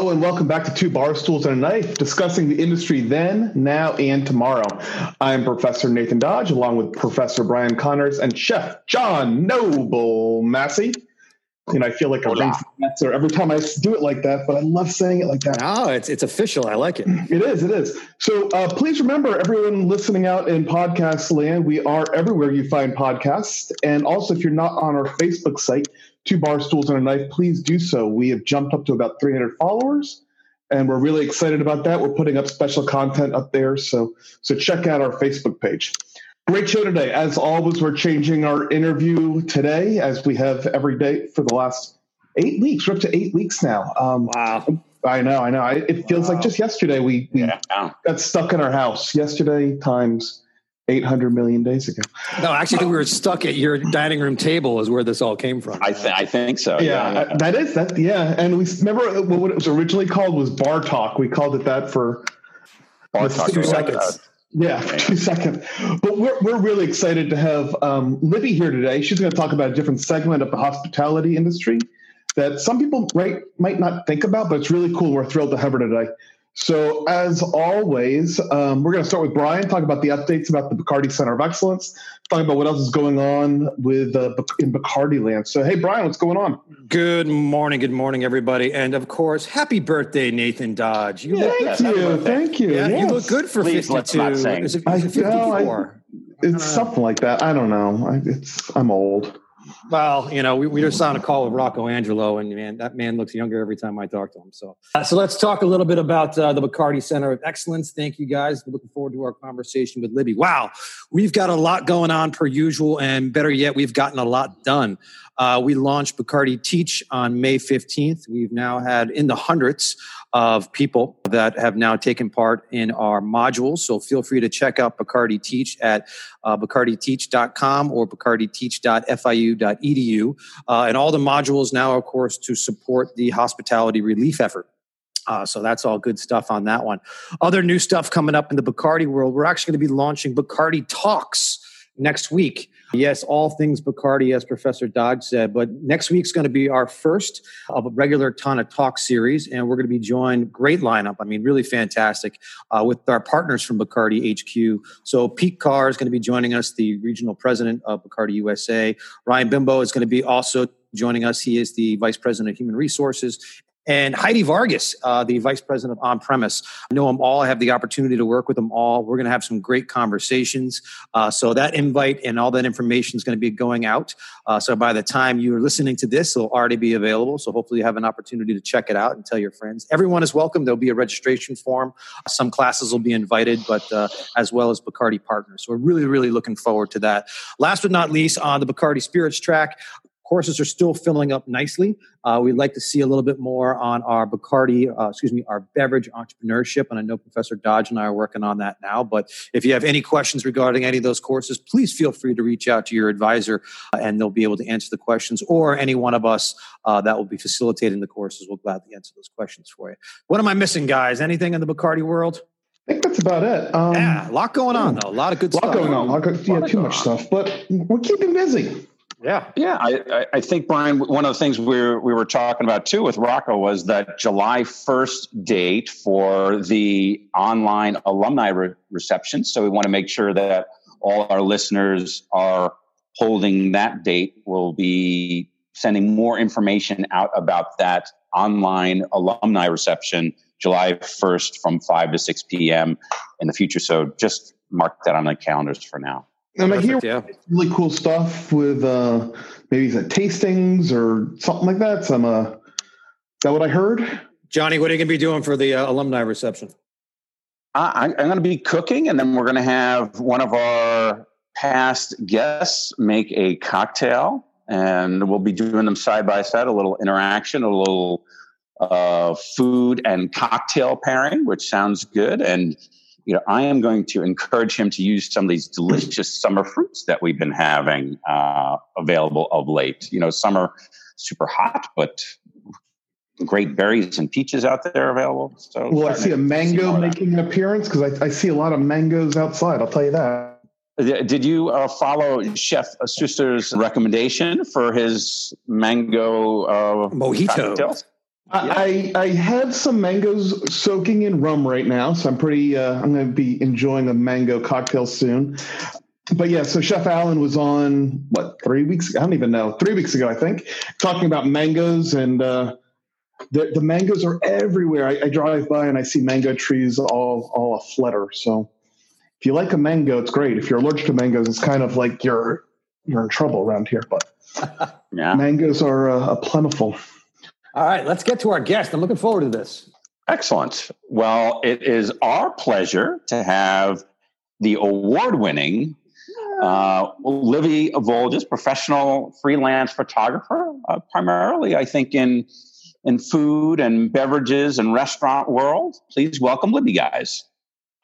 Hello and welcome back to Two Bar Stools and a Knife, discussing the industry then, now, and tomorrow. I'm Professor Nathan Dodge, along with Professor Brian Connors and Chef John Noble Massey. And I feel like a ring answer every time I do it like that, but I love saying it like that. No, it's it's official. I like it. It is. It is. So uh, please remember, everyone listening out in podcast land, we are everywhere you find podcasts, and also if you're not on our Facebook site, Two Bar Stools and a Knife, please do so. We have jumped up to about 300 followers, and we're really excited about that. We're putting up special content up there, so so check out our Facebook page. Great show today. As always, we're changing our interview today, as we have every day for the last eight weeks. We're up to eight weeks now. Um, Wow. I know, I know. It feels Wow. like just yesterday we, we Yeah. got stuck in our house. Yesterday times 800 million days ago. No, I actually think we were stuck at your dining room table is where this all came from. I, th- I think so. Yeah, I- that is that. Yeah, and we remember what it was originally called was bar talk. We called it that for Bar Two talk. seconds. yeah, for two seconds. But we're we're really excited to have um, Libby here today. She's going to talk about a different segment of the hospitality industry that some people right might not think about, but it's really cool. We're thrilled to have her today. So, as always, um, we're going to start with Brian, talk about the updates about the Bacardi Center of Excellence, talk about what else is going on with uh, in Bacardi land. So, hey, Brian, what's going on? Good morning, good morning, everybody, and of course, happy birthday, Nathan Dodge. You look, Thank yes, you, thank you. yeah, you look good for Please, let's fifty-two. not sing. Is it, I- is it no, I- fifty-four? It's something like that. I don't know. I, it's I'm old. Well, you know, we, we just on a call with Rocco Angelo, and man, that man looks younger every time I talk to him. So, uh, so let's talk a little bit about uh, the Bacardi Center of Excellence. Thank you, guys. Looking forward to our conversation with Libby. Wow, we've got a lot going on per usual, and better yet, we've gotten a lot done. Uh, we launched Bacardi Teach on May 15th. We've now had in the hundreds of people that have now taken part in our modules. So feel free to check out Bacardi Teach at uh, bacarditeach.com or bacarditeach.fiu.edu. Uh, and all the modules now, of course, to support the hospitality relief effort. Uh, so that's all good stuff on that one. Other new stuff coming up in the Bacardi world. We're actually going to be launching Bacardi Talks next week. Yes, all things Bacardi, as Professor Dodge said. But next week's going to be our first of a regular of talk series, and we're going to be joined. Great lineup. I mean, really fantastic uh, with our partners from Bacardi HQ. So Pete Carr is going to be joining us, the regional president of Bacardi USA. Ryan Bimbo is going to be also joining us. He is the vice president of human resources. And Heidi Vargas, uh, the vice president of on premise. I know them all. I have the opportunity to work with them all. We're going to have some great conversations. Uh, so that invite and all that information is going to be going out. Uh, so by the time you're listening to this, it'll already be available. So hopefully you have an opportunity to check it out and tell your friends. Everyone is welcome. There'll be a registration form. Some classes will be invited, but uh, as well as Bacardi partners. So we're really, really looking forward to that. Last but not least, on the Bacardi Spirits track, courses are still filling up nicely. Uh, we'd like to see a little bit more on our Bacardi, uh, excuse me, our beverage entrepreneurship. And I know Professor Dodge and I are working on that now. But if you have any questions regarding any of those courses, please feel free to reach out to your advisor uh, and they'll be able to answer the questions or any one of us uh, that will be facilitating the courses will gladly answer those questions for you. What am I missing, guys? Anything in the Bacardi world? I think that's about it. Um, yeah, a lot going on, though. A lot of good a lot stuff. going on. A lot go- yeah, too much stuff, but we're keeping busy. Yeah. Yeah, I, I- think Brian. One of the things we were, we were talking about too with Rocco was that July first date for the online alumni re- reception. So we want to make sure that all our listeners are holding that date. We'll be sending more information out about that online alumni reception July first from five to six p.m. in the future. So just mark that on the calendars for now. And I hear yeah. really cool stuff with uh, maybe some tastings or something like that. Some uh, is that what I heard? Johnny, what are you going to be doing for the uh, alumni reception? I, I'm going to be cooking, and then we're going to have one of our past guests make a cocktail, and we'll be doing them side by side, a little interaction, a little uh, food and cocktail pairing, which sounds good. And you know, I am going to encourage him to use some of these delicious summer fruits that we've been having uh, available of late. You know, summer super hot, but great berries and peaches out there available. So well, I see a mango more making an appearance? Because I, I see a lot of mangoes outside. I'll tell you that. Did you uh, follow Chef Susser's recommendation for his mango uh, Mojito. cocktails? I, I had some mangoes soaking in rum right now, so I'm pretty. Uh, I'm going to be enjoying a mango cocktail soon. But yeah, so Chef Allen was on what three weeks? I don't even know. Three weeks ago, I think, talking about mangoes and uh, the the mangoes are everywhere. I, I drive by and I see mango trees all all aflutter. So if you like a mango, it's great. If you're allergic to mangoes, it's kind of like you're you're in trouble around here. But yeah. mangoes are uh, plentiful. All right, let's get to our guest. I'm looking forward to this. Excellent. Well, it is our pleasure to have the award winning uh, Libby Volgyes, professional freelance photographer, uh, primarily, I think, in in food and beverages and restaurant world. Please welcome Libby, guys.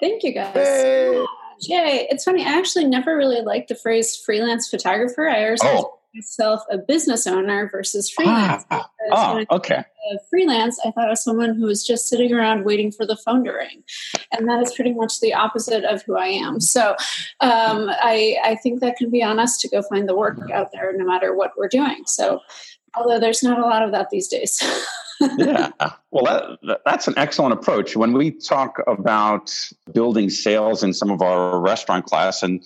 Thank you, guys. Hey. Yay. It's funny. I actually never really liked the phrase freelance photographer. I always oh myself a business owner versus freelance. Ah, oh, okay. freelance, I thought of someone who was just sitting around waiting for the phone to ring, and that is pretty much the opposite of who I am. So, um, I I think that can be on us to go find the work out there, no matter what we're doing. So, although there's not a lot of that these days. yeah. Well, that, that's an excellent approach. When we talk about building sales in some of our restaurant class and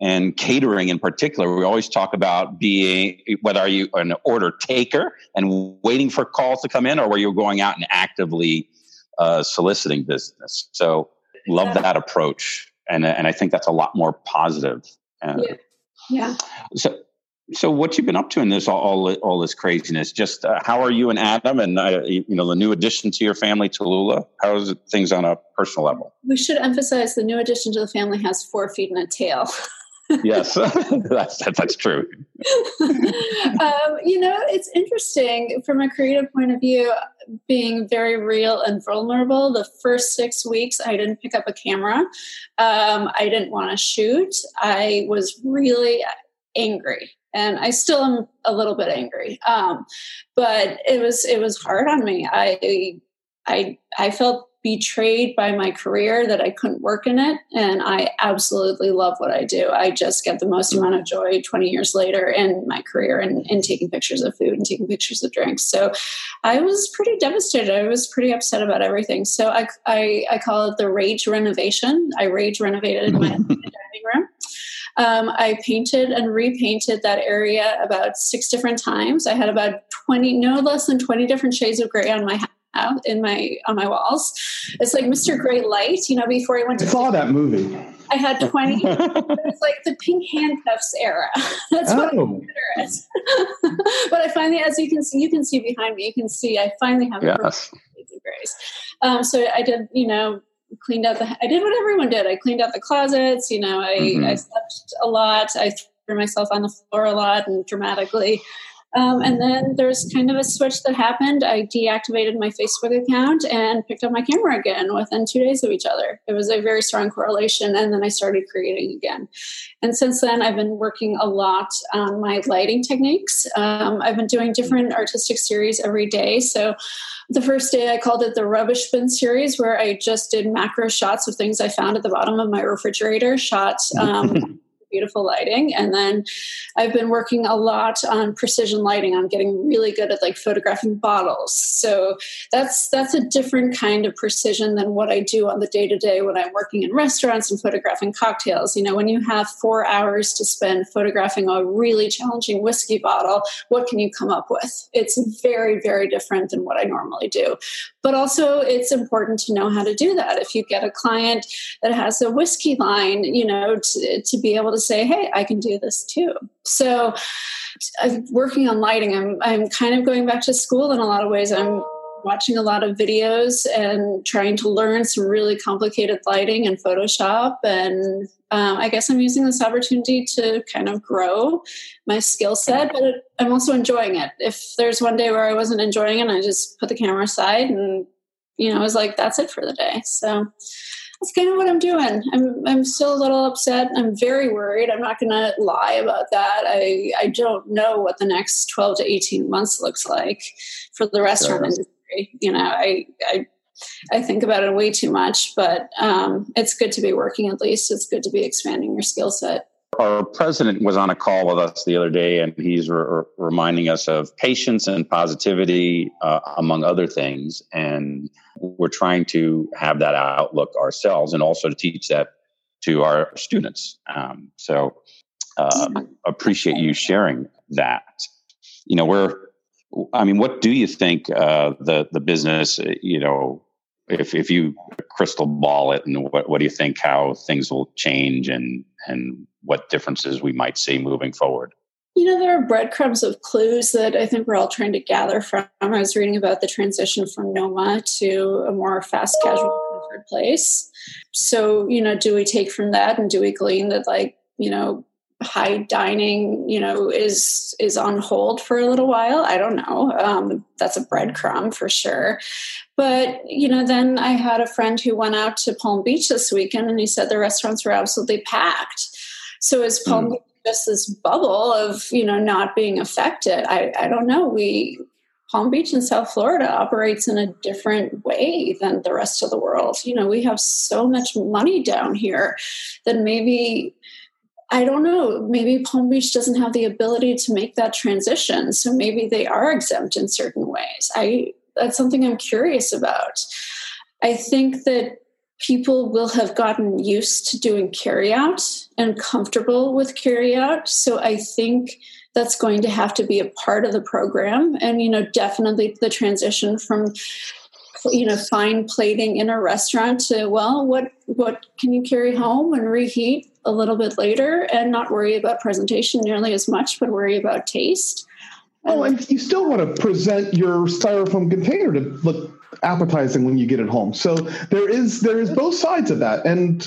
and catering in particular, we always talk about being whether are you an order taker and waiting for calls to come in, or where you're going out and actively uh, soliciting business. So, love yeah. that approach, and and I think that's a lot more positive. And yeah. yeah. So. So, what you've been up to in this all all, all this craziness? Just uh, how are you and Adam, and uh, you know the new addition to your family, Tallulah? How is it, things on a personal level? We should emphasize the new addition to the family has four feet and a tail. yes, that's, that's true. um, you know, it's interesting from a creative point of view, being very real and vulnerable. The first six weeks, I didn't pick up a camera. Um, I didn't want to shoot. I was really angry and I still am a little bit angry. Um, but it was it was hard on me. I I I felt betrayed by my career that I couldn't work in it. And I absolutely love what I do. I just get the most amount of joy 20 years later in my career and in taking pictures of food and taking pictures of drinks. So I was pretty devastated. I was pretty upset about everything. So I, I, I call it the rage renovation. I rage renovated my dining room. Um, I painted and repainted that area about six different times. I had about 20, no less than 20 different shades of gray on my out in my on my walls. It's like Mr. Gray Light, you know, before I went to I saw that movie. I had 20. it was like the pink handcuffs era. That's oh. what I consider it. but I finally, as you can see, you can see behind me, you can see I finally have yes. grays. Um, so I did, you know, cleaned out the, I did what everyone did. I cleaned out the closets, you know, I, mm-hmm. I slept a lot. I threw myself on the floor a lot and dramatically um, and then there's kind of a switch that happened. I deactivated my Facebook account and picked up my camera again within two days of each other. It was a very strong correlation. And then I started creating again. And since then, I've been working a lot on my lighting techniques. Um, I've been doing different artistic series every day. So the first day I called it the rubbish bin series, where I just did macro shots of things I found at the bottom of my refrigerator, shot um, beautiful lighting. And then I've been working a lot on precision lighting. I'm getting really good at like photographing bottles. So that's that's a different kind of precision than what I do on the day to day when I'm working in restaurants and photographing cocktails. You know, when you have four hours to spend photographing a really challenging whiskey bottle, what can you come up with? It's very, very different than what I normally do. But also, it's important to know how to do that. If you get a client that has a whiskey line, you know, to, to be able to say, hey, I can do this too. So, uh, working on lighting, I'm, I'm kind of going back to school in a lot of ways. I'm watching a lot of videos and trying to learn some really complicated lighting and Photoshop. And um, I guess I'm using this opportunity to kind of grow my skill set, but I'm also enjoying it. If there's one day where I wasn't enjoying it, I just put the camera aside and, you know, I was like, that's it for the day. So that's kind of what I'm doing. I'm I'm still a little upset. I'm very worried. I'm not going to lie about that. I I don't know what the next 12 to 18 months looks like for the restaurant sure. industry. You know, I I I think about it way too much, but um, it's good to be working at least. It's good to be expanding your skill set. our president was on a call with us the other day, and he's re- reminding us of patience and positivity, uh, among other things. And we're trying to have that outlook ourselves, and also to teach that to our students. Um, so, uh, appreciate you sharing that. You know, we're. I mean, what do you think uh, the the business? You know, if if you crystal ball it, and what what do you think how things will change and and what differences we might see moving forward? You know, there are breadcrumbs of clues that I think we're all trying to gather from. I was reading about the transition from Noma to a more fast casual comfort place. So, you know, do we take from that and do we glean that, like, you know, high dining, you know, is is on hold for a little while. I don't know. Um, that's a breadcrumb for sure. But you know, then I had a friend who went out to Palm Beach this weekend, and he said the restaurants were absolutely packed. So is Palm mm. Beach just this bubble of you know not being affected? I, I don't know. We Palm Beach in South Florida operates in a different way than the rest of the world. You know, we have so much money down here that maybe I don't know, maybe Palm Beach doesn't have the ability to make that transition. So maybe they are exempt in certain ways. I that's something I'm curious about. I think that people will have gotten used to doing carryout and comfortable with carryout. So I think that's going to have to be a part of the program. And, you know, definitely the transition from you know fine plating in a restaurant to well what what can you carry home and reheat a little bit later and not worry about presentation nearly as much but worry about taste Oh, and you still want to present your styrofoam container to look appetizing when you get it home. So there is there is both sides of that, and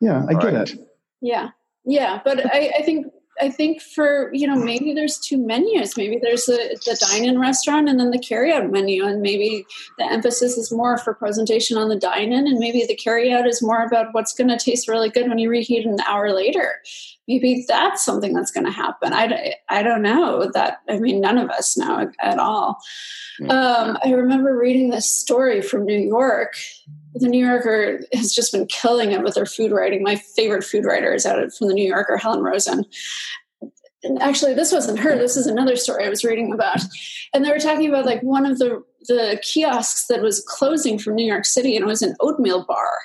yeah, I get it. Yeah, yeah, but I, I think I think for you know maybe there's two menus. Maybe there's the the dine-in restaurant and then the carry-out menu, and maybe the emphasis is more for presentation on the dine-in, and maybe the carry-out is more about what's going to taste really good when you reheat an hour later. Maybe that's something that's going to happen. I, I don't know that. I mean, none of us know at all. Um, I remember reading this story from New York the New Yorker has just been killing it with their food writing. My favorite food writer is out of from the New Yorker, Helen Rosner. And actually, this wasn't her. This is another story I was reading about, and they were talking about like one of the the kiosks that was closing from New York City, and it was an oatmeal bar,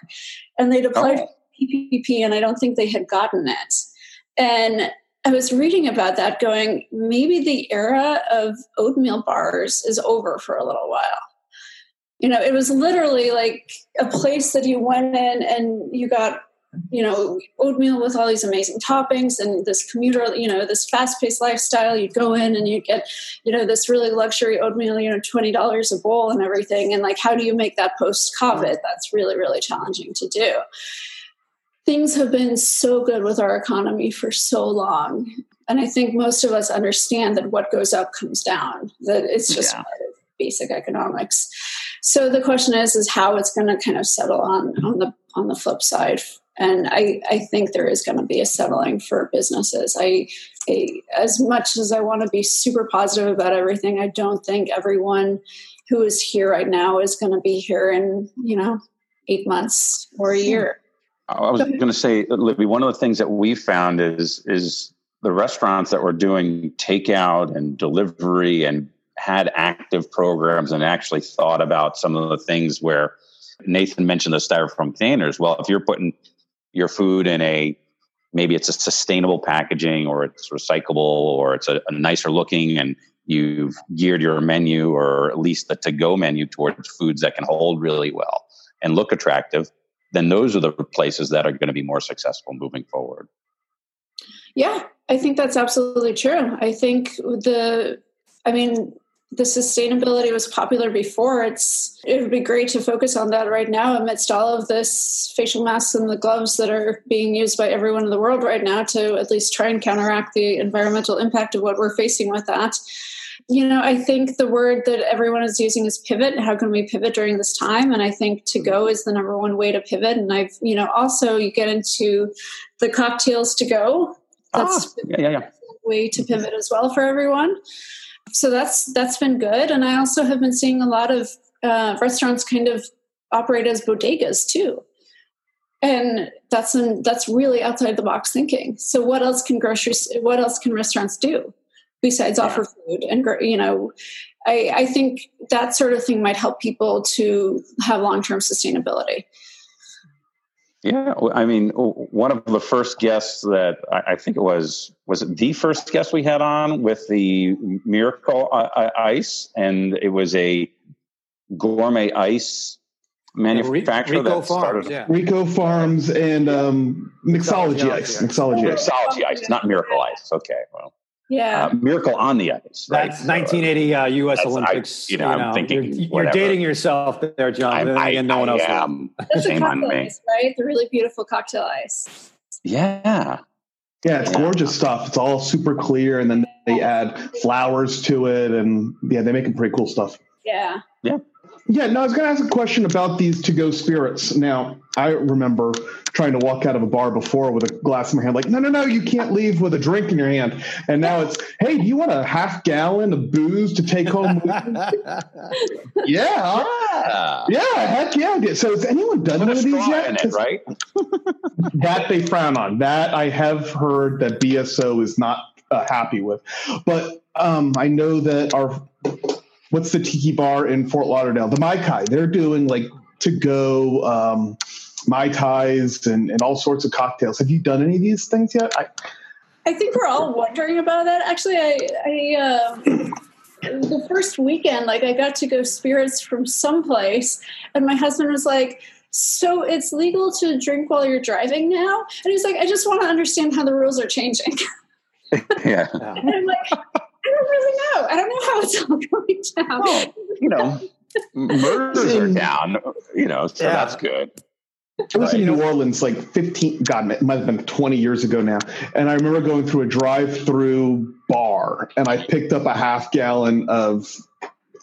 and they'd applied oh. PPP, and I don't think they had gotten it. And I was reading about that, going maybe the era of oatmeal bars is over for a little while you know it was literally like a place that you went in and you got you know oatmeal with all these amazing toppings and this commuter you know this fast-paced lifestyle. You'd go in and you get you know this really luxury oatmeal you know $20 a bowl and everything. And like how do you make that post covid that's really really challenging to do. Things have been so good with our economy for so long. And i think most of us understand that what goes up comes down that it's just yeah. basic economics so the question is, is how it's going to kind of settle on on the on the flip side. And I, I think there is going to be a settling for businesses. I, I, as much as I want to be super positive about everything, I don't think everyone who is here right now is going to be here in you know eight months or a hmm. year. I was going to say, Libby, one of the things that we found is is the restaurants that were doing takeout and delivery and had active programs and actually thought about some of the things where Nathan mentioned the styrofoam containers. Well, if you're putting your food in a maybe it's a sustainable packaging or it's recyclable or it's a, a nicer looking and you've geared your menu or at least the to go menu towards foods that can hold really well and look attractive, then those are the places that are going to be more successful moving forward. Yeah, I think that's absolutely true. I think the, I mean, the sustainability was popular before it's it would be great to focus on that right now amidst all of this facial masks and the gloves that are being used by everyone in the world right now to at least try and counteract the environmental impact of what we're facing with that. You know i think the word that everyone is using is pivot how can we pivot during this time? And i think to go is the number one way to pivot. And i've you know also you get into the cocktails to go. That's ah, yeah, yeah, yeah. way to pivot as well for everyone so that's that's been good. And i also have been seeing a lot of uh, restaurants kind of operate as bodegas too. And that's an, that's really outside the box thinking. So what else can groceries what else can restaurants do besides yeah. offer food and you know I, I think that sort of thing might help people to have long-term sustainability yeah, I mean, one of the first guests that I think it was was it the first guest we had on with the Miracle Ice, and it was a gourmet ice manufacturer Rico that Farms, started yeah. Rico Farms and um, Mixology, Ice. Mixology Ice. Mixology Ice, not Miracle Ice. Okay, well. Yeah. Uh, Miracle on the Ice. Right? That's 1980 uh, U.S. Olympics. I, you know, you know, I'm thinking you're, you're, dating yourself there, John. I'm, I, and no one else. Am. That's a cocktail ice, right? The really beautiful cocktail ice. Yeah. Yeah, it's yeah. gorgeous stuff. It's all super clear, and then they add flowers to it, and yeah, they make some pretty cool stuff. Yeah. Yeah. Yeah, no, I was going to ask a question about these to go spirits. Now, I remember trying to walk out of a bar before with a glass in my hand, like, no, no, no, you can't leave with a drink in your hand. And now it's, hey, do you want a half gallon of booze to take home? yeah. Yeah. Yeah. Heck yeah. So has anyone done one of these yet? It, right? that they frown on. That I have heard that BSO is not uh, happy with. But um, I know that our what's the tiki bar in Fort Lauderdale? The Mai Kai. They're doing like to go um, mai tais and, and all sorts of cocktails. Have you done any of these things yet? I, I think we're all wondering about that. Actually, I, I uh, the first weekend, like I got to go spirits from someplace, and my husband was like. So it's legal to drink while you're driving now? And he's like, I just want to understand how the rules are changing. yeah. And I'm like, I don't really know. I don't know how it's all going down. Well, you know, murders are down, you know, so yeah. that's good. I was in New Orleans like 15, God, it might have been 20 years ago now. And I remember going through a drive through bar and I picked up a half gallon of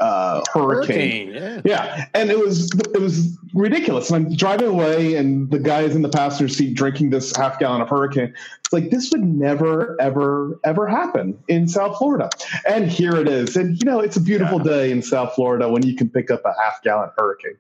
uh, hurricane. hurricane yeah. yeah. And it was, it was ridiculous. And I'm driving away and the guy is in the passenger seat drinking this half gallon of hurricane. It's like, this would never, ever, ever happen in South Florida. And here it is. And, you know, it's a beautiful yeah. day in South Florida when you can pick up a half gallon hurricane.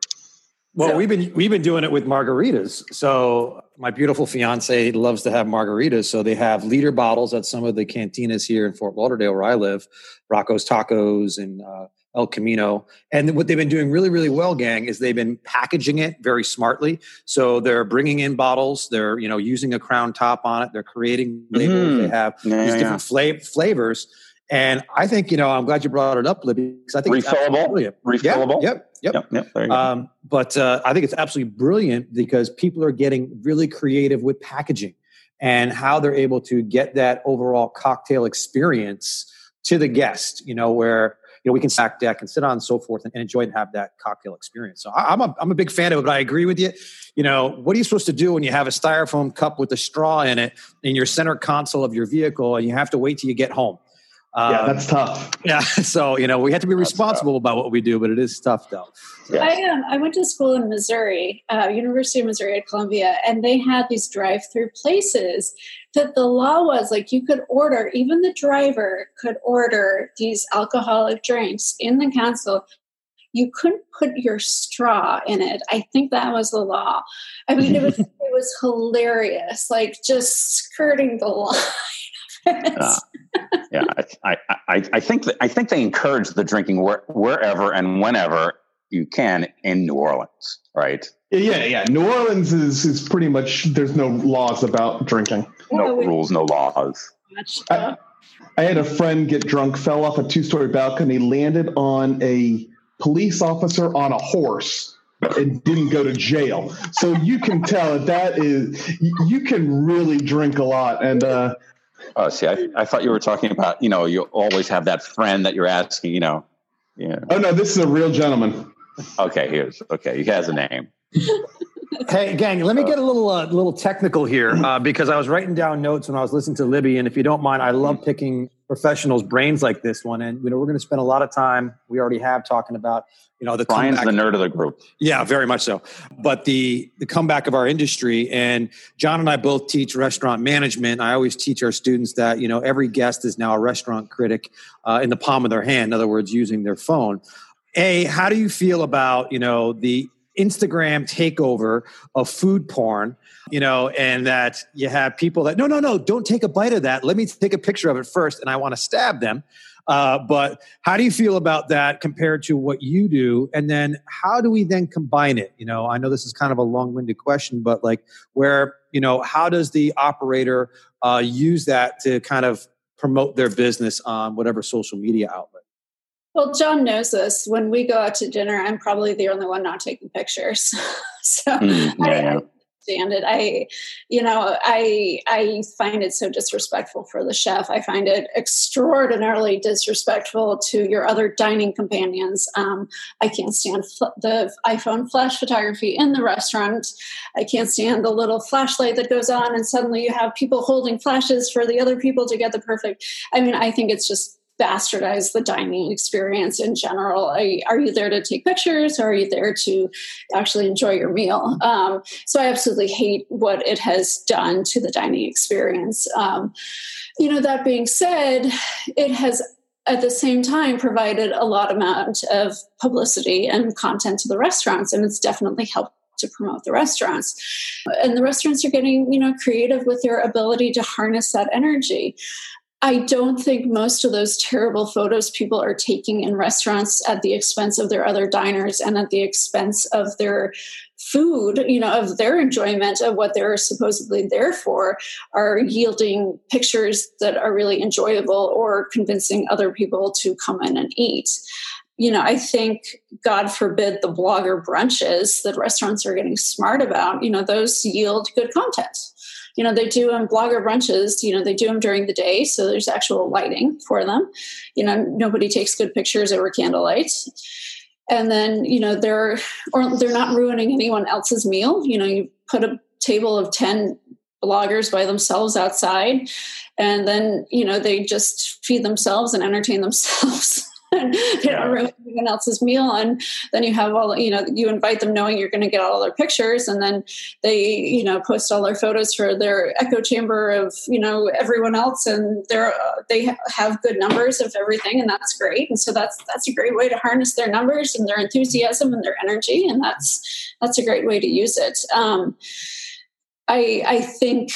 Well, so, we've been we've been doing it with margaritas. So my beautiful fiance loves to have margaritas. So they have liter bottles at some of the cantinas here in Fort Lauderdale, where I live, Rocco's Tacos and uh, El Camino. And what they've been doing really, really well, gang, is they've been packaging it very smartly. So they're bringing in bottles. They're you know using a crown top on it. They're creating labels. Mm-hmm. They have yeah, these different yeah. fla- flavors and I think, you know, I'm glad you brought it up, Libby, because I think refillable. Refillable. Yep. Yep. Yep. yep, yep um, but uh, I think it's absolutely brilliant because people are getting really creative with packaging and how they're able to get that overall cocktail experience to the guest, you know, where you know, we can stack deck and sit on and so forth and, and enjoy and have that cocktail experience. So I, am a, I'm a big fan of it, but I agree with you. You know, what are you supposed to do when you have a styrofoam cup with a straw in it in your center console of your vehicle and you have to wait till you get home? Um, yeah, that's tough. Yeah, so you know we have to be responsible about what we do, but it is tough though. Yeah. I um, I went to school in Missouri, uh, University of Missouri at Columbia, and they had these drive-through places that the law was like you could order, even the driver could order these alcoholic drinks in the council. You couldn't put your straw in it. I think that was the law. I mean, it was it was hilarious, like just skirting the line. uh, yeah, I, I, I think that, I think they encourage the drinking where, wherever and whenever you can in New Orleans, right? Yeah, yeah. New Orleans is is pretty much there's no laws about drinking. No rules, no laws. I, I had a friend get drunk, fell off a two story balcony, landed on a police officer on a horse and didn't go to jail. So you can tell that that is you can really drink a lot. And uh, Oh, see, I, I thought you were talking about, you know, you always have that friend that you're asking, you know. Yeah. Oh no, this is a real gentleman. Okay, here's okay. He has a name. hey, gang, let me get a little uh, little technical here uh, because I was writing down notes when I was listening to Libby, and if you don't mind, I love picking professionals' brains like this one, and you know we're going to spend a lot of time. We already have talking about you know the Brian's comeback. the nerd of the group. Yeah, very much so. But the the comeback of our industry, and John and I both teach restaurant management. I always teach our students that you know every guest is now a restaurant critic uh, in the palm of their hand. In other words, using their phone. A, how do you feel about you know the Instagram takeover of food porn, you know, and that you have people that, no, no, no, don't take a bite of that. Let me take a picture of it first. And I want to stab them. Uh, but how do you feel about that compared to what you do? And then how do we then combine it? You know, I know this is kind of a long winded question, but like where, you know, how does the operator uh, use that to kind of promote their business on whatever social media outlet? Well, John knows this. When we go out to dinner, I'm probably the only one not taking pictures. so mm, yeah, I, yeah understand it. I, you know, I I find it so disrespectful for the chef. I find it extraordinarily disrespectful to your other dining companions. Um, I can't stand fl- the iPhone flash photography in the restaurant. I can't stand the little flashlight that goes on, and suddenly you have people holding flashes for the other people to get the perfect. I mean, I think it's just bastardize the dining experience in general. Are you, are you, there to take pictures or are you there to actually enjoy your meal? Um, so I absolutely hate what it has done to the dining experience. Um, you know, that being said, it has at the same time provided a lot amount of publicity and content to the restaurants and it's definitely helped to promote the restaurants and the restaurants are getting you know creative with their ability to harness that energy I don't think most of those terrible photos people are taking in restaurants at the expense of their other diners and at the expense of their food, you know, of their enjoyment of what they're supposedly there for, are yielding pictures that are really enjoyable or convincing other people to come in and eat. You know, I think, God forbid, the blogger brunches that restaurants are getting smart about, you know, those yield good content you know they do them blogger brunches you know they do them during the day so there's actual lighting for them. You know nobody takes good pictures over candlelight. And then you know they're or they're not ruining anyone else's meal. You know you put a table of 10 bloggers by themselves outside and then you know they just feed themselves and entertain themselves they don't ruin anyone else's meal. And then you have all you know you invite them knowing you're going to get all their pictures. And then they you know post all their photos for their echo chamber of you know everyone else. And they're uh, they have good numbers of everything and that's great. And so that's that's a great way to harness their numbers and their enthusiasm and their energy. And that's that's a great way to use it. Um, i i think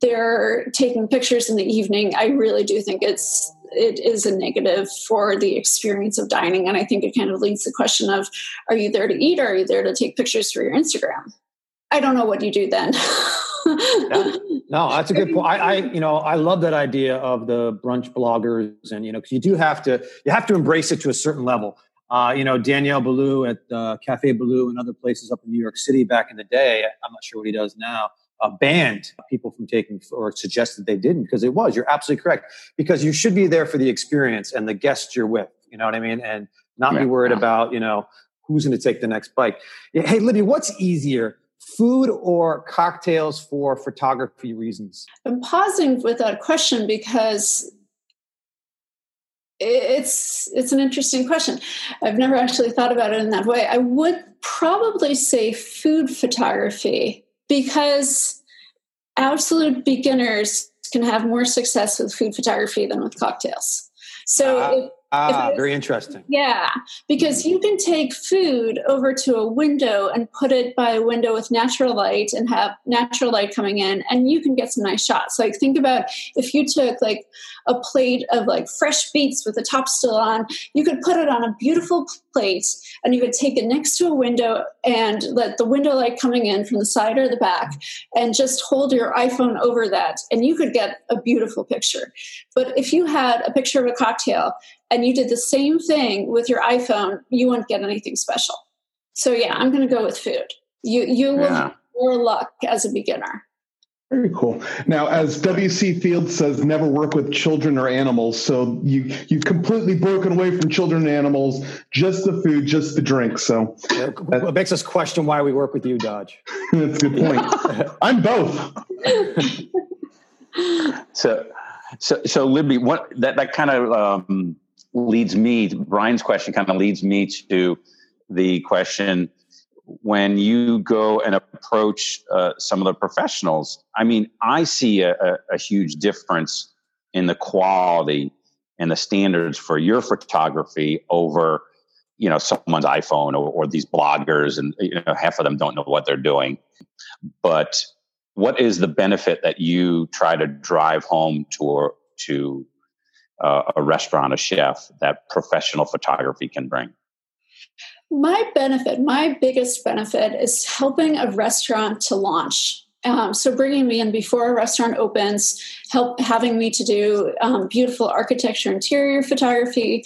they're taking pictures in the evening. I really do think it's it is a negative for the experience of dining. And I think it kind of leads the question of are you there to eat or are you there to take pictures for your Instagram? I don't know what you do then. yeah. No, that's a good point. I, I, you know, I love that idea of the brunch bloggers, and you know, because you do have to, you have to embrace it to a certain level. Uh, you know, Daniel Boulud at uh, Cafe Boulud and other places up in New York City back in the day. I'm not sure what he does now uh, banned people from taking or suggested they didn't because it was. You're absolutely correct because you should be there for the experience and the guests you're with. You know what I mean? And not yeah. be worried about you know who's going to take the next bite. Hey, Libby, what's easier? Food or cocktails for photography reasons? I'm pausing with that question because it's it's an interesting question. I've never actually thought about it in that way. I would probably say food photography because absolute beginners can have more success with food photography than with cocktails. So, uh, if, ah, very interesting. Yeah, because you can take food over to a window and put it by a window with natural light and have natural light coming in, and you can get some nice shots. Like, think about if you took like a plate of like fresh beets with the top still on, you could put it on a beautiful plate and you could take it next to a window and let the window light coming in from the side or the back and just hold your iPhone over that and you could get a beautiful picture. But if you had a picture of a cocktail and you did the same thing with your iPhone, you wouldn't get anything special. So yeah, I'm going to go with food. You you will yeah. have more luck as a beginner. Very cool. Now, as W.C. Fields says, never work with children or animals. So you you've completely broken away from children and animals, just the food, just the drink. So it makes us question why we work with you, Dodge. That's a good point. I'm both. so, so, so Libby, what that that kind of um, leads me. Brian's question kind of leads me to the question when you go and approach uh, some of the professionals, I mean, I see a, a, a, huge difference in the quality and the standards for your photography over, you know someone's iphone or, or these bloggers and you know half of them don't know what they're doing but what is the benefit that you try to drive home to to uh, a restaurant a chef that professional photography can bring? My benefit my biggest benefit is helping a restaurant to launch. Um, so bringing me in before a restaurant opens, help having me to do um, beautiful architecture, interior photography,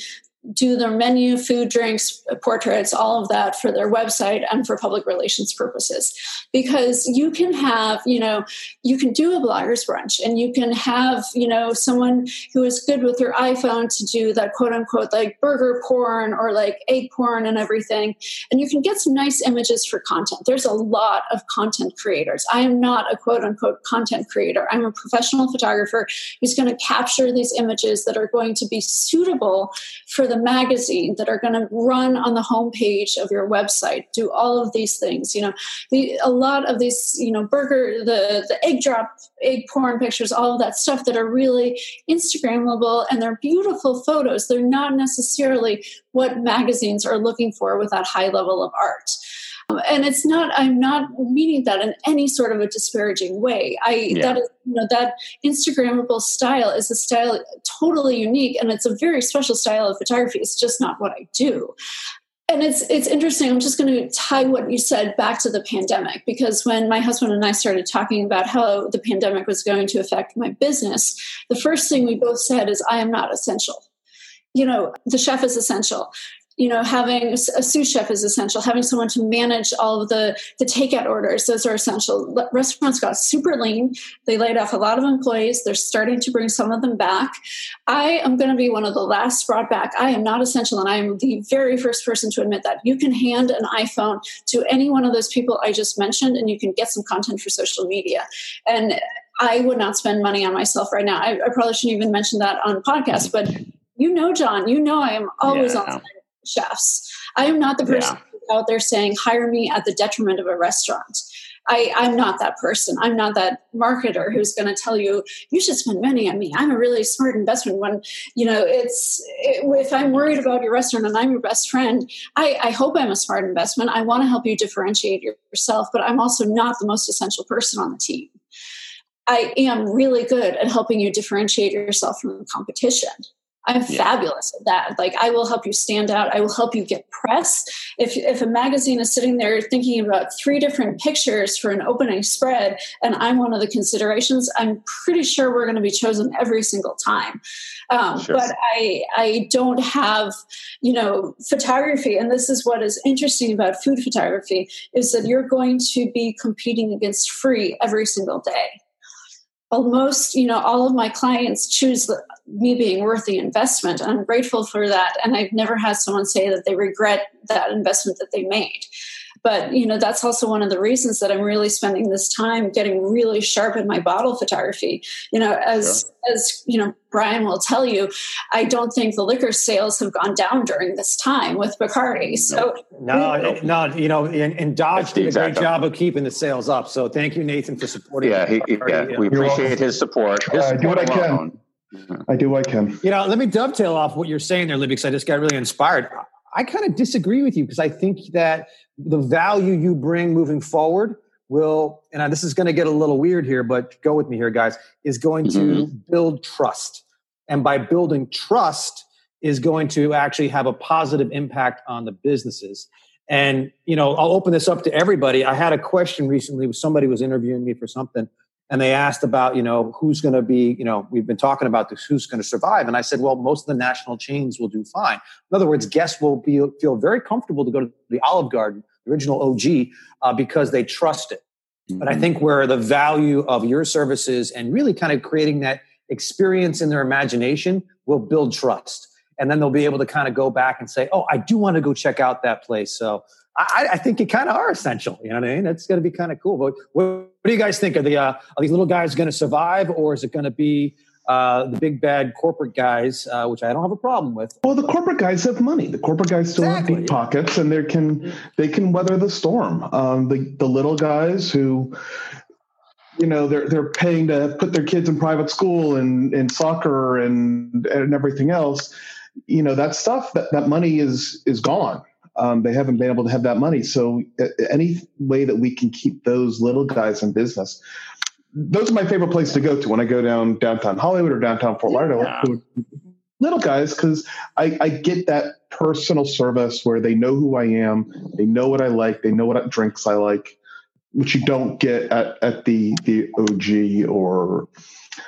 do their menu, food, drinks, portraits, all of that for their website and for public relations purposes. Because you can have, you know, you can do a blogger's brunch and you can have, you know, someone who is good with their iPhone to do that quote unquote like burger porn or like egg porn and everything. And you can get some nice images for content. There's a lot of content creators. I am not a quote unquote content creator. I'm a professional photographer who's going to capture these images that are going to be suitable for the the magazine that are going to run on the homepage of your website do all of these things you know. The, a lot of these you know burger the the egg drop egg porn pictures all of that stuff that are really instagrammable and they're beautiful photos they're not necessarily what magazines are looking for with that high level of art Um, and it's not i'm not meaning that in any sort of a disparaging way. I yeah. that is you know that instagrammable style is a style totally unique and it's a very special style of photography. It's just not what i do. And it's it's interesting. I'm just going to tie what you said back to the pandemic because when my husband and i started talking about how the pandemic was going to affect my business the first thing we both said is i am not essential. You know the chef is essential you know having a sous chef is essential having someone to manage all of the the takeout orders those are essential. Restaurants got super lean they laid off a lot of employees they're starting to bring some of them back. I am going to be one of the last brought back i am not essential and i am the very first person to admit that. You can hand an iphone to any one of those people i just mentioned and you can get some content for social media. And i would not spend money on myself right now i, I probably shouldn't even mention that on podcast but you know john you know i am always yeah. on chefs. I am not the person yeah. out there saying, hire me at the detriment of a restaurant. I, I'm not that person. I'm not that marketer who's going to tell you you should spend money on me. I'm a really smart investment. When you know it's it, if I'm worried about your restaurant and I'm your best friend, I, I hope I'm a smart investment. I want to help you differentiate yourself, but I'm also not the most essential person on the team. I am really good at helping you differentiate yourself from the competition. I'm yeah. fabulous at that. Like I will help you stand out. I will help you get press. If if a magazine is sitting there thinking about three different pictures for an opening spread, and I'm one of the considerations, I'm pretty sure we're going to be chosen every single time. Um, sure. But I I don't have you know photography, and this is what is interesting about food photography is that you're going to be competing against free every single day almost you know all of my clients choose me being worth the investment. I'm grateful for that and i've never had someone say that they regret that investment that they made. But you know that's also one of the reasons that i'm really spending this time getting really sharp in my bottle photography. You know as yeah. as you know brian will tell you i don't think the liquor sales have gone down during this time with bacardi. So no no, you know and, and dodge did a great job of keeping the sales up. So thank you nathan for supporting yeah, he, yeah, we appreciate his support. His uh, do what i can I do what I can. You know, let me dovetail off what you're saying there, Libby, because I just got really inspired. I kind of disagree with you because I think that the value you bring moving forward will, and this is going to get a little weird here, but go with me here, guys, is going mm-hmm. to build trust. And by building trust, is going to actually have a positive impact on the businesses. And, you know, I'll open this up to everybody. I had a question recently, somebody was interviewing me for something, and they asked about you know who's going to be you know we've been talking about this who's going to survive and i said well most of the national chains will do fine in other words guests will be feel very comfortable to go to the olive garden the original og uh, because they trust it mm-hmm. but i mm-hmm. think where the value of your services and really kind of creating that experience in their imagination will build trust and then they'll be able to kind of go back and say oh i do want to go check out that place so I, I think you kind of are essential. You know what I mean? It's going to be kind of cool. But what, what, do you guys think? Are the uh, are these little guys going to survive, or is it going to be uh, the big bad corporate guys, uh, which I don't have a problem with? Well, the corporate guys have money. The corporate guys still exactly, have deep pockets, and they can they can weather the storm. Um, the the little guys who you know they're they're paying to put their kids in private school and in soccer and and everything else you know that stuff that that money is is gone um, they haven't been able to have that money so any way that we can keep those little guys in business those are my favorite place to go to when i go down downtown hollywood or downtown fort lauderdale yeah. little guys because I, I get that personal service where they know who i am they know what i like they know what drinks i like which you don't get at, at the the og or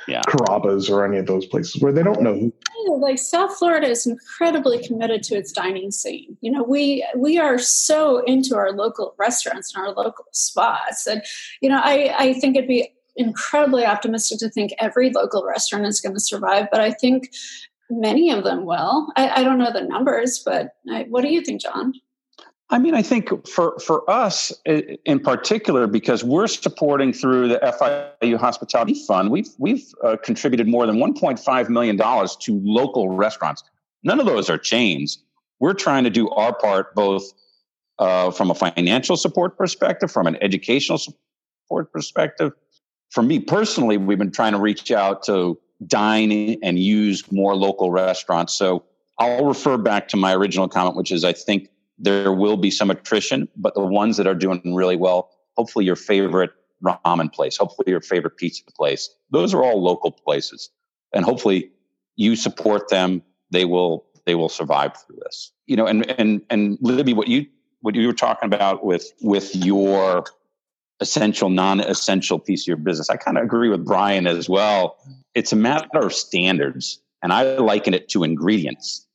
yeah. Carrabba's or any of those places where they don't know who. Like South Florida is incredibly committed to its dining scene. You know, we we are so into our local restaurants and our local spots, and you know, I I think it'd be incredibly optimistic to think every local restaurant is going to survive, but I think many of them will. I, I don't know the numbers, but I, what do you think, John? I mean, I think for for us in particular, because we're supporting through the FIU Hospitality Fund, we've we've uh, contributed more than 1.5 million dollars to local restaurants. None of those are chains. We're trying to do our part, both uh, from a financial support perspective, from an educational support perspective. For me personally, we've been trying to reach out to dine and use more local restaurants. So I'll refer back to my original comment, which is I think there will be some attrition, but the ones that are doing really well, hopefully your favorite ramen place, hopefully your favorite pizza place, those are all local places. And hopefully you support them. They will, they will survive through this. You know, and, and, and Libby, what you, what you were talking about with, with your essential, non-essential piece of your business, I kind of agree with Brian as well. It's a matter of standards. And I liken it to ingredients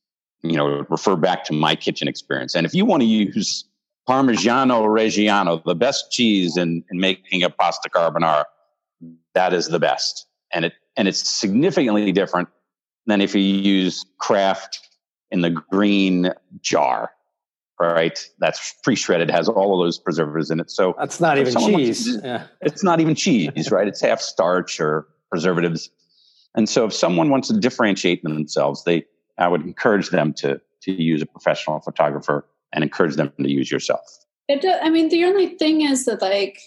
you know, refer back to my kitchen experience. And if you want to use Parmigiano Reggiano, the best cheese in, in making a pasta carbonara, that is the best. And it and it's significantly different than if you use Kraft in the green jar. Right, that's pre-shredded, has all of those preservatives in it. So that's not even cheese. To, yeah. It's not even cheese, right? It's half starch or preservatives. And so, if someone wants to differentiate themselves, they I would encourage them to to use a professional photographer and encourage them to use yourself. It does, I mean, the only thing is that like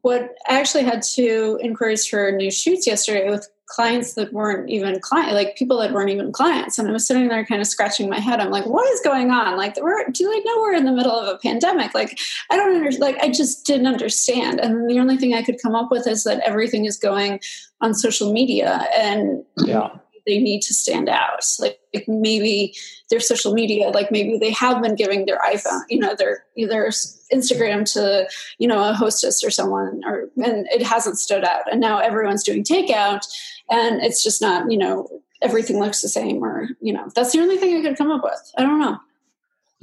what I actually had to encourage for new shoots yesterday with clients that weren't even client, like people that weren't even clients. And I was sitting there kind of scratching my head. I'm like, what is going on? Like, we're, do they know we're in the middle of a pandemic? Like, I don't understand. Like, I just didn't understand. And the only thing I could come up with is that everything is going on social media. And yeah they need to stand out. Like, like, maybe their social media, like maybe they have been giving their iPhone, you know, their their Instagram to you know a hostess or someone, or and it hasn't stood out. And now everyone's doing takeout, and it's just not you know everything looks the same, or you know that's the only thing I could come up with. I don't know.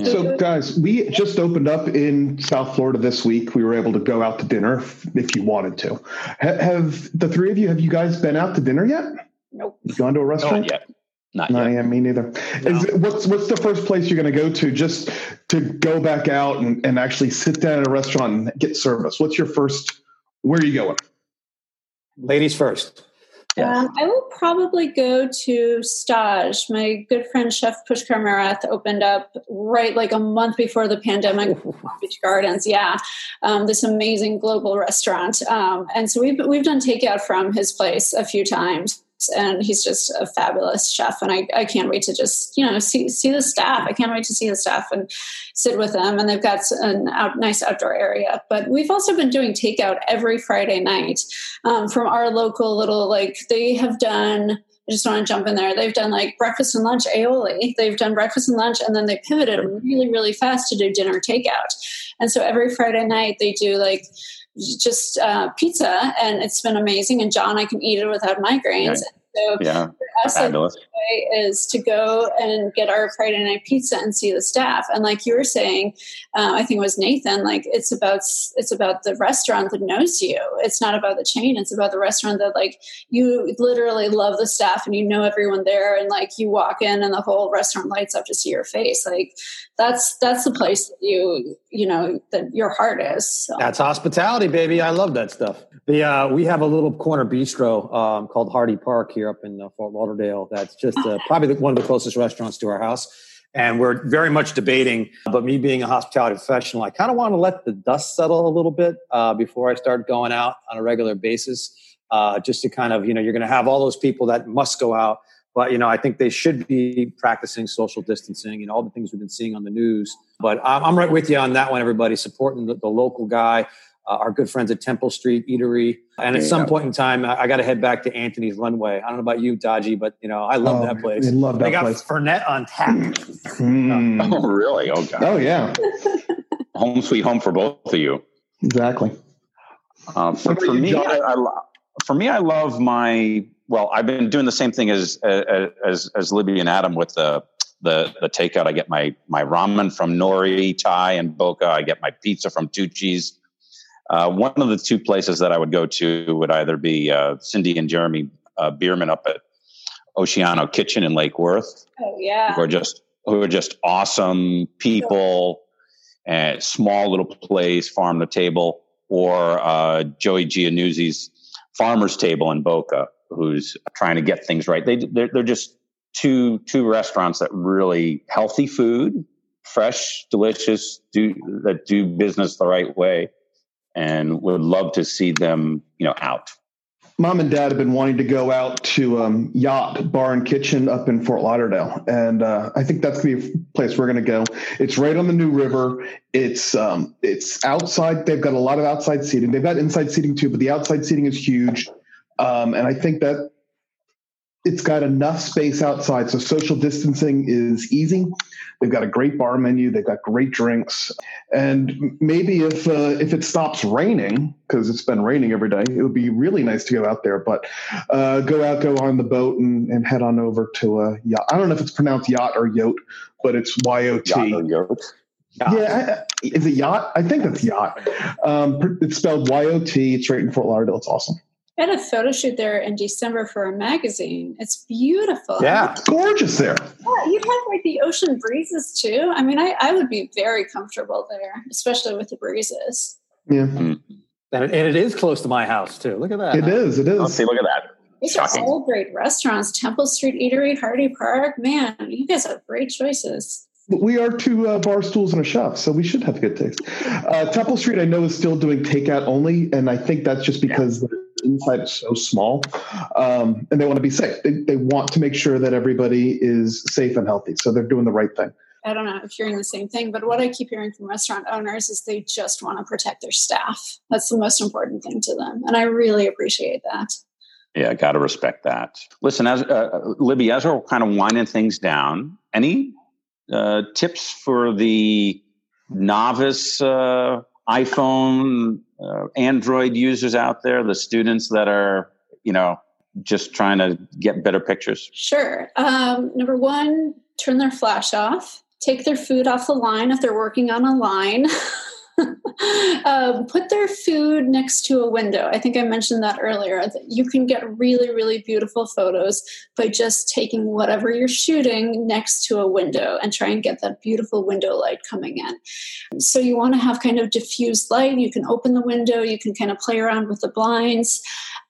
So, guys, we just opened up in South Florida this week. We were able to go out to dinner if you wanted to. Have the three of you? Have you guys been out to dinner yet? Nope. You gone to a restaurant? Not yet. Not, Not yet. Me neither. No. Is it, what's what's the first place you're going to go to just to go back out and, and actually sit down at a restaurant and get service? What's your first? Where are you going? Ladies first. Um, I will probably go to Stage. My good friend Chef Pushkar Marath opened up right like a month before the pandemic. Beach Gardens, yeah, um, this amazing global restaurant. Um, and so we've we've done takeout from his place a few times and he's just a fabulous chef and I, I can't wait to just you know see see the staff i can't wait to see the staff and sit with them and they've got a out, nice outdoor area but we've also been doing takeout every friday night um, from our local little like they have done I just want to jump in there. They've done like breakfast and lunch aioli. They've done breakfast and lunch, and then they pivoted really, really fast to do dinner takeout. And so every Friday night they do like just uh, pizza, and it's been amazing. And John, I can eat it without migraines. Right. So yeah, fabulous. is to go and get our Friday night pizza and see the staff. And like you were saying, uh, I think it was Nathan. Like it's about it's about the restaurant that knows you. It's not about the chain. It's about the restaurant that like you literally love the staff and you know everyone there. And like you walk in and the whole restaurant lights up to see your face. Like that's that's the place that you you know that your heart is. So. That's hospitality, baby. I love that stuff. The uh, we have a little corner bistro um, called Hardy Park here up in uh, Fort Lauderdale. That's just uh, probably the, one of the closest restaurants to our house. And we're very much debating. But me being a hospitality professional, I kind of want to let the dust settle a little bit uh, before I start going out on a regular basis. Just to kind of, you know, you're going to have all those people that must go out But you know, I think they should be practicing social distancing. You know, all the things we've been seeing on the news. But I'm, I'm right with you on that one. Everybody supporting the, the local guy uh, our good friends at Temple Street Eatery. And at some go. point in time, I, I got to head back to Anthony's Runway. I don't know about you, Dodgy, but you know I love oh, that place. I love that they got place. Fernet on tap. Mm. Oh, really? Oh, God. Oh, yeah. home sweet home for both of you. Exactly. Uh, for, for me, I, I, for me, I love my. Well, I've been doing the same thing as as as Libby and Adam with the the the takeout. I get my my ramen from Nori Thai and Boca. I get my pizza from Tucci's. Uh, one of the two places that I would go to would either be uh, Cindy and Jeremy uh, Bearman up at Oceano Kitchen in Lake Worth. Oh yeah, who are just who are just awesome people, and small little place, farm to table, or uh, Joey Giannuzzi's Farmer's Table in Boca, who's trying to get things right. They they're, they're just two two restaurants that really healthy food, fresh, delicious, do that do business the right way and would love to see them, you know, out. Mom and Dad have been wanting to go out to um, Yacht Bar and Kitchen up in Fort Lauderdale, and uh, I think that's gonna be a place we're gonna go. It's right on the New River. It's um, it's outside. They've got a lot of outside seating. They've got inside seating too, but the outside seating is huge, um, and I think that it's got enough space outside, so social distancing is easy. They've got a great bar menu. They've got great drinks, and maybe if uh, if it stops raining because it's been raining every day, it would be really nice to go out there. But uh, go out, go on the boat, and, and head on over to a yacht. I don't know if it's pronounced yacht or yacht, but it's Y O T. Yacht. Yeah, I, is it yacht? I think that's yacht. Um, it's spelled Y O T. It's right in Fort Lauderdale. It's awesome. I had a photo shoot there in December for a magazine. It's beautiful. Yeah, it's gorgeous there. Yeah, you have like the ocean breezes too. I mean, I, I would be very comfortable there, especially with the breezes. Yeah. And, it, and it is close to my house too. Look at that. It huh? is. It is. Oh, see, look at that. These Shocking. are all great restaurants. Temple Street Eatery, Hardy Park. Man, you guys have great choices. We are two uh, bar stools and a chef, so we should have good taste. Uh, Temple Street, I know, is still doing takeout only, and I think that's just because yeah. The inside is so small, um, and they want to be safe. They, they want to make sure that everybody is safe and healthy, so they're doing the right thing. I don't know if you're hearing the same thing, but what I keep hearing from restaurant owners is they just want to protect their staff. That's the most important thing to them, and I really appreciate that. Yeah, got to respect that. Listen, as uh, Libby, as we're kind of winding things down, any uh, tips for the novice uh, iPhone, uh, Android users out there, the students that are, you know, just trying to get better pictures? Sure. Um, number one, turn their flash off, take their food off the line if they're working on a line. um, put their food next to a window. I think I mentioned that earlier. That you can get really, really beautiful photos by just taking whatever you're shooting next to a window and try and get that beautiful window light coming in. So you want to have kind of diffused light. You can open the window. You can kind of play around with the blinds.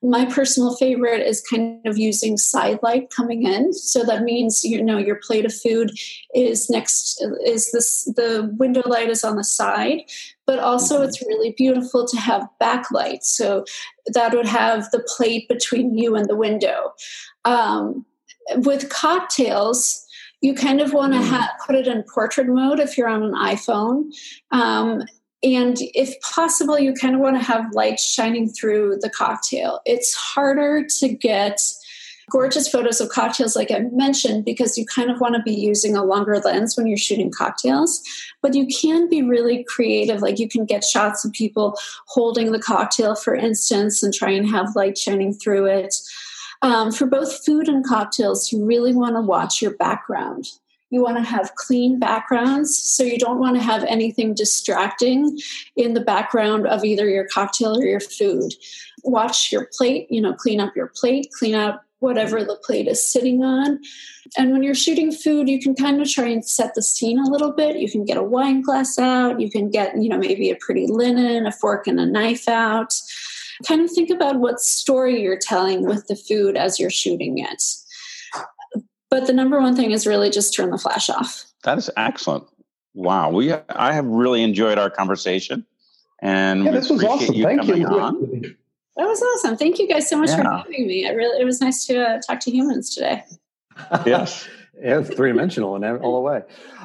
My personal favorite is kind of using side light coming in. So that means you know your plate of food is next is this the window light is on the side, but also mm-hmm. it's really beautiful to have backlight. So that would have the plate between you and the window. Um, with cocktails, you kind of want to mm. ha- put it in portrait mode if you're on an iPhone. Um, and if possible, you kind of want to have light shining through the cocktail. It's harder to get gorgeous photos of cocktails, like I mentioned, because you kind of want to be using a longer lens when you're shooting cocktails. But you can be really creative. Like you can get shots of people holding the cocktail, for instance, and try and have light shining through it. Um, for both food and cocktails, you really want to watch your background. You want to have clean backgrounds, so you don't want to have anything distracting in the background of either your cocktail or your food. Watch your plate, you know, clean up your plate, clean up whatever the plate is sitting on. And when you're shooting food, you can kind of try and set the scene a little bit. You can get a wine glass out, you can get, you know, maybe a pretty linen, a fork and a knife out. Kind of think about what story you're telling with the food as you're shooting it. But the number one thing is really just turn the flash off. That is excellent. Wow, we I have really enjoyed our conversation, and yeah, this was awesome. You Thank you. On. That was awesome. Thank you guys so much yeah. for having me. I really, it was nice to uh, talk to humans today. yes. Yeah, three dimensional and all the way.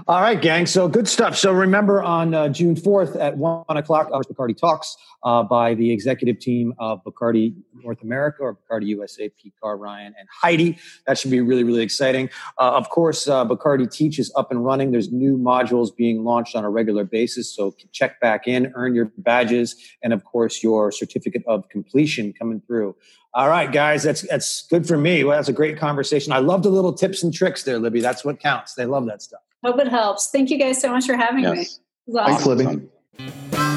All right, gang. So good stuff. So remember on uh, June 4th at one o'clock, Bacardi Talks uh, by the executive team of Bacardi North America or Bacardi USA, Pete Carr, Ryan, and Heidi. That should be really, really exciting. Uh, of course, uh, Bacardi Teach is up and running. There's new modules being launched on a regular basis. So check back in, earn your badges, and of course, your certificate of completion coming through. All right, guys, that's that's good for me. Well, that's a great conversation. I love the little tips and tricks there, Libby. That's what counts. They love that stuff. Hope it helps. Thank you guys so much for having yes. me. Awesome. Thanks, Libby.